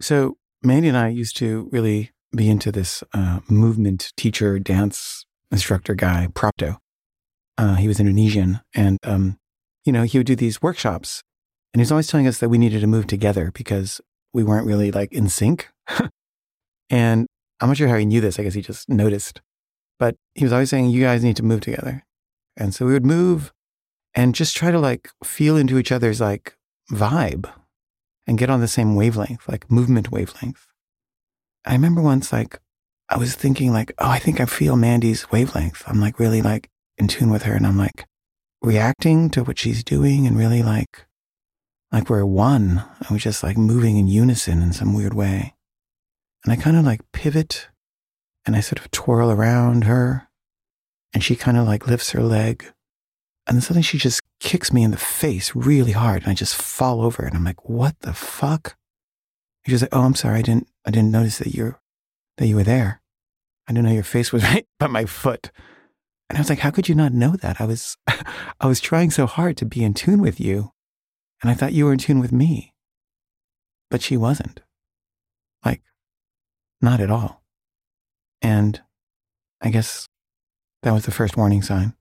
So Mandy and I used to really be into this uh, movement teacher, dance instructor guy, Prapto. Uh, he was Indonesian, and um, you know he would do these workshops, and he was always telling us that we needed to move together because we weren't really like in sync. and I'm not sure how he knew this. I guess he just noticed, but he was always saying, "You guys need to move together," and so we would move and just try to like feel into each other's like vibe and get on the same wavelength, like movement wavelength. I remember once, like, I was thinking, like, oh, I think I feel Mandy's wavelength. I'm like really like in tune with her, and I'm like reacting to what she's doing, and really like, like we're one, and we're just like moving in unison in some weird way. And I kind of like pivot, and I sort of twirl around her, and she kind of like lifts her leg, and then suddenly she just kicks me in the face really hard, and I just fall over, and I'm like, what the fuck? She's like, oh, I'm sorry, I didn't I didn't notice that you're that you were there. I didn't know your face was right by my foot. And I was like, how could you not know that? I was I was trying so hard to be in tune with you. And I thought you were in tune with me. But she wasn't. Like, not at all. And I guess that was the first warning sign.